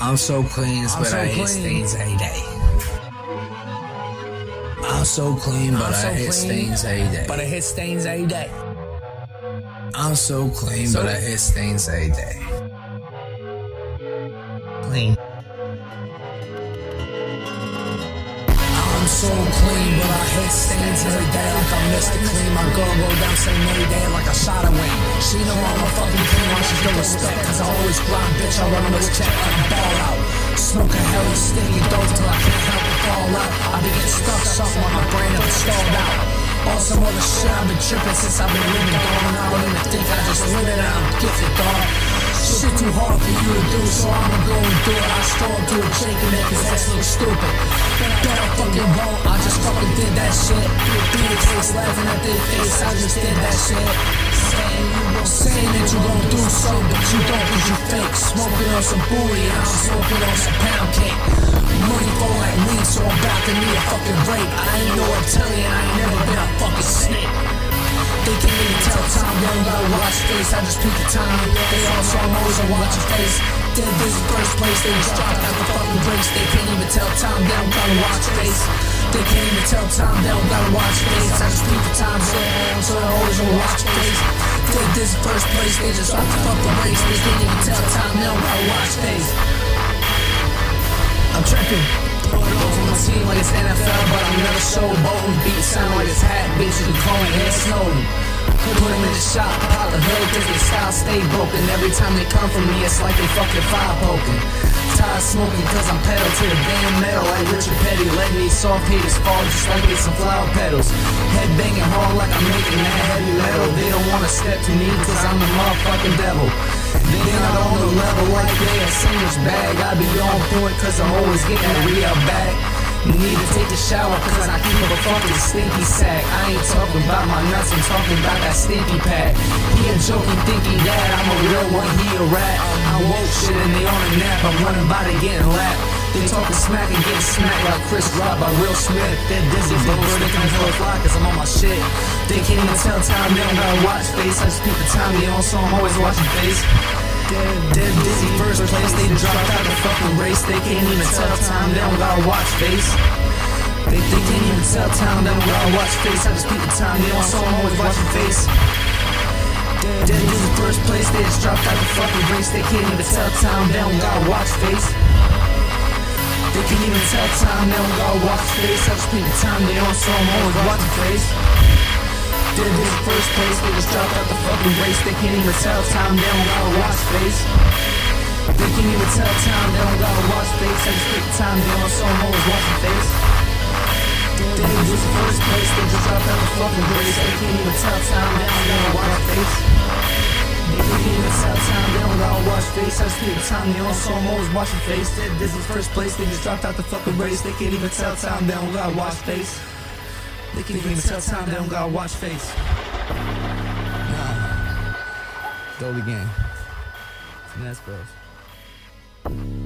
I'm so clean, I'm but so I hit stains every day. I'm so clean, but so I hit stains every day. But I hit stains every day. I'm so clean, So- but I hit stains every day. Clean. I'm so clean, but I hit stains every day like I'm Mr. Clean. My girl roll down same every day like I shot a wing. She know a fucking king, why she still respect? Cause I always grind, bitch, I run on this check I ball out. Smoking hella sticky dope till I can't help but fall out. I be getting stuck something while my brain up stalled out. On some other shit, I've been tripping since I've been living. And I don't even think I just live it, I'm gifted, dog. Shit too hard for you to do, so I'ma go and do it. I stroll to a Jake and make his ass look stupid. Bet I fucking won't, I just fucking did that shit. The case, laughing at their face, I just did that shit. Saying that you gon' do so, but you don't cause you fake. Smoking on some booty, I'm smoking on some pound cake. Money for like weed, so I'm about to need a fucking break. I ain't no Italian, I ain't never been a fucking snake. They can't even tell time, they don't gotta watch face. I just pick the time. They all saw my always on watch your face. Dead this is first place, they just dropped out the fucking race. They can't even tell time, they don't gotta watch face. They can't tell time, they don't gotta watch face. I just pick the time, so so they always on watch face. Dead this is first place, they just dropped the fucking race. They can't even tell time, they don't gotta watch face. I'm tripping. It my team like it's NFL, but I'm never showboating. Beat sound like it's hat, bitches be calling Ed Snowden. Put him in the shop, pop the hood, cause they style stay broken. Every time they come from me, it's like they fucking fire poking. Tired smoking cause I'm pedal to the damn metal like Richard Petty. Letting these soft haters fall just like it's some flower petals. Head banging hard like I'm making that heavy metal. They don't wanna step to me cause I'm the motherfucking devil. They not on the level like they a sandwich bag. I be on point cause I'm always getting a real back. Need to take a shower cause I keep a fucking stinky sack. I ain't talking about my nuts, I'm talking about that stinky pack. He a joking, thinky that, I'm a real one, he a rat. I woke shit and they on a nap, I'm running by they getting lapped. They talking smack and getting smacked like Chris Rock by Will Smith. They're dizzy, but they can hella fly cause I'm on my shit. They can't even tell time, they don't gotta watch face. I just peep the time, they on, so I'm always watching face. Dead, dead dizzy first place, they dropped out the fucking race. They can't even tell time, they don't gotta watch face. They, they can't even tell time, they don't gotta watch face. I just peep the time, they on, so I'm always watching face. Dead, dead dizzy first place, they just dropped out the fucking race. They can't even tell time, they don't gotta watch face. They can't even tell time, they don't gotta watch face. I just peep the time, they on, so I'm always watching face. First place, they just dropped out the fucking race. They can't even tell time, they don't gotta watch face. They can't even tell time, they don't gotta watch face. I just pick time, they on, so always watching face. Dead this first place, they just dropped out the fucking race. They can't even tell time, they don't gotta watch face. They can't even tell time, they don't gotta watch face. I just pick time, they on, so I'm always watching face. This is first place, they just dropped out the fucking race. They can't even tell time, they don't gotta watch face. They can't even tell time, they don't gotta watch face. Nah. Goal again. Finesse Bros.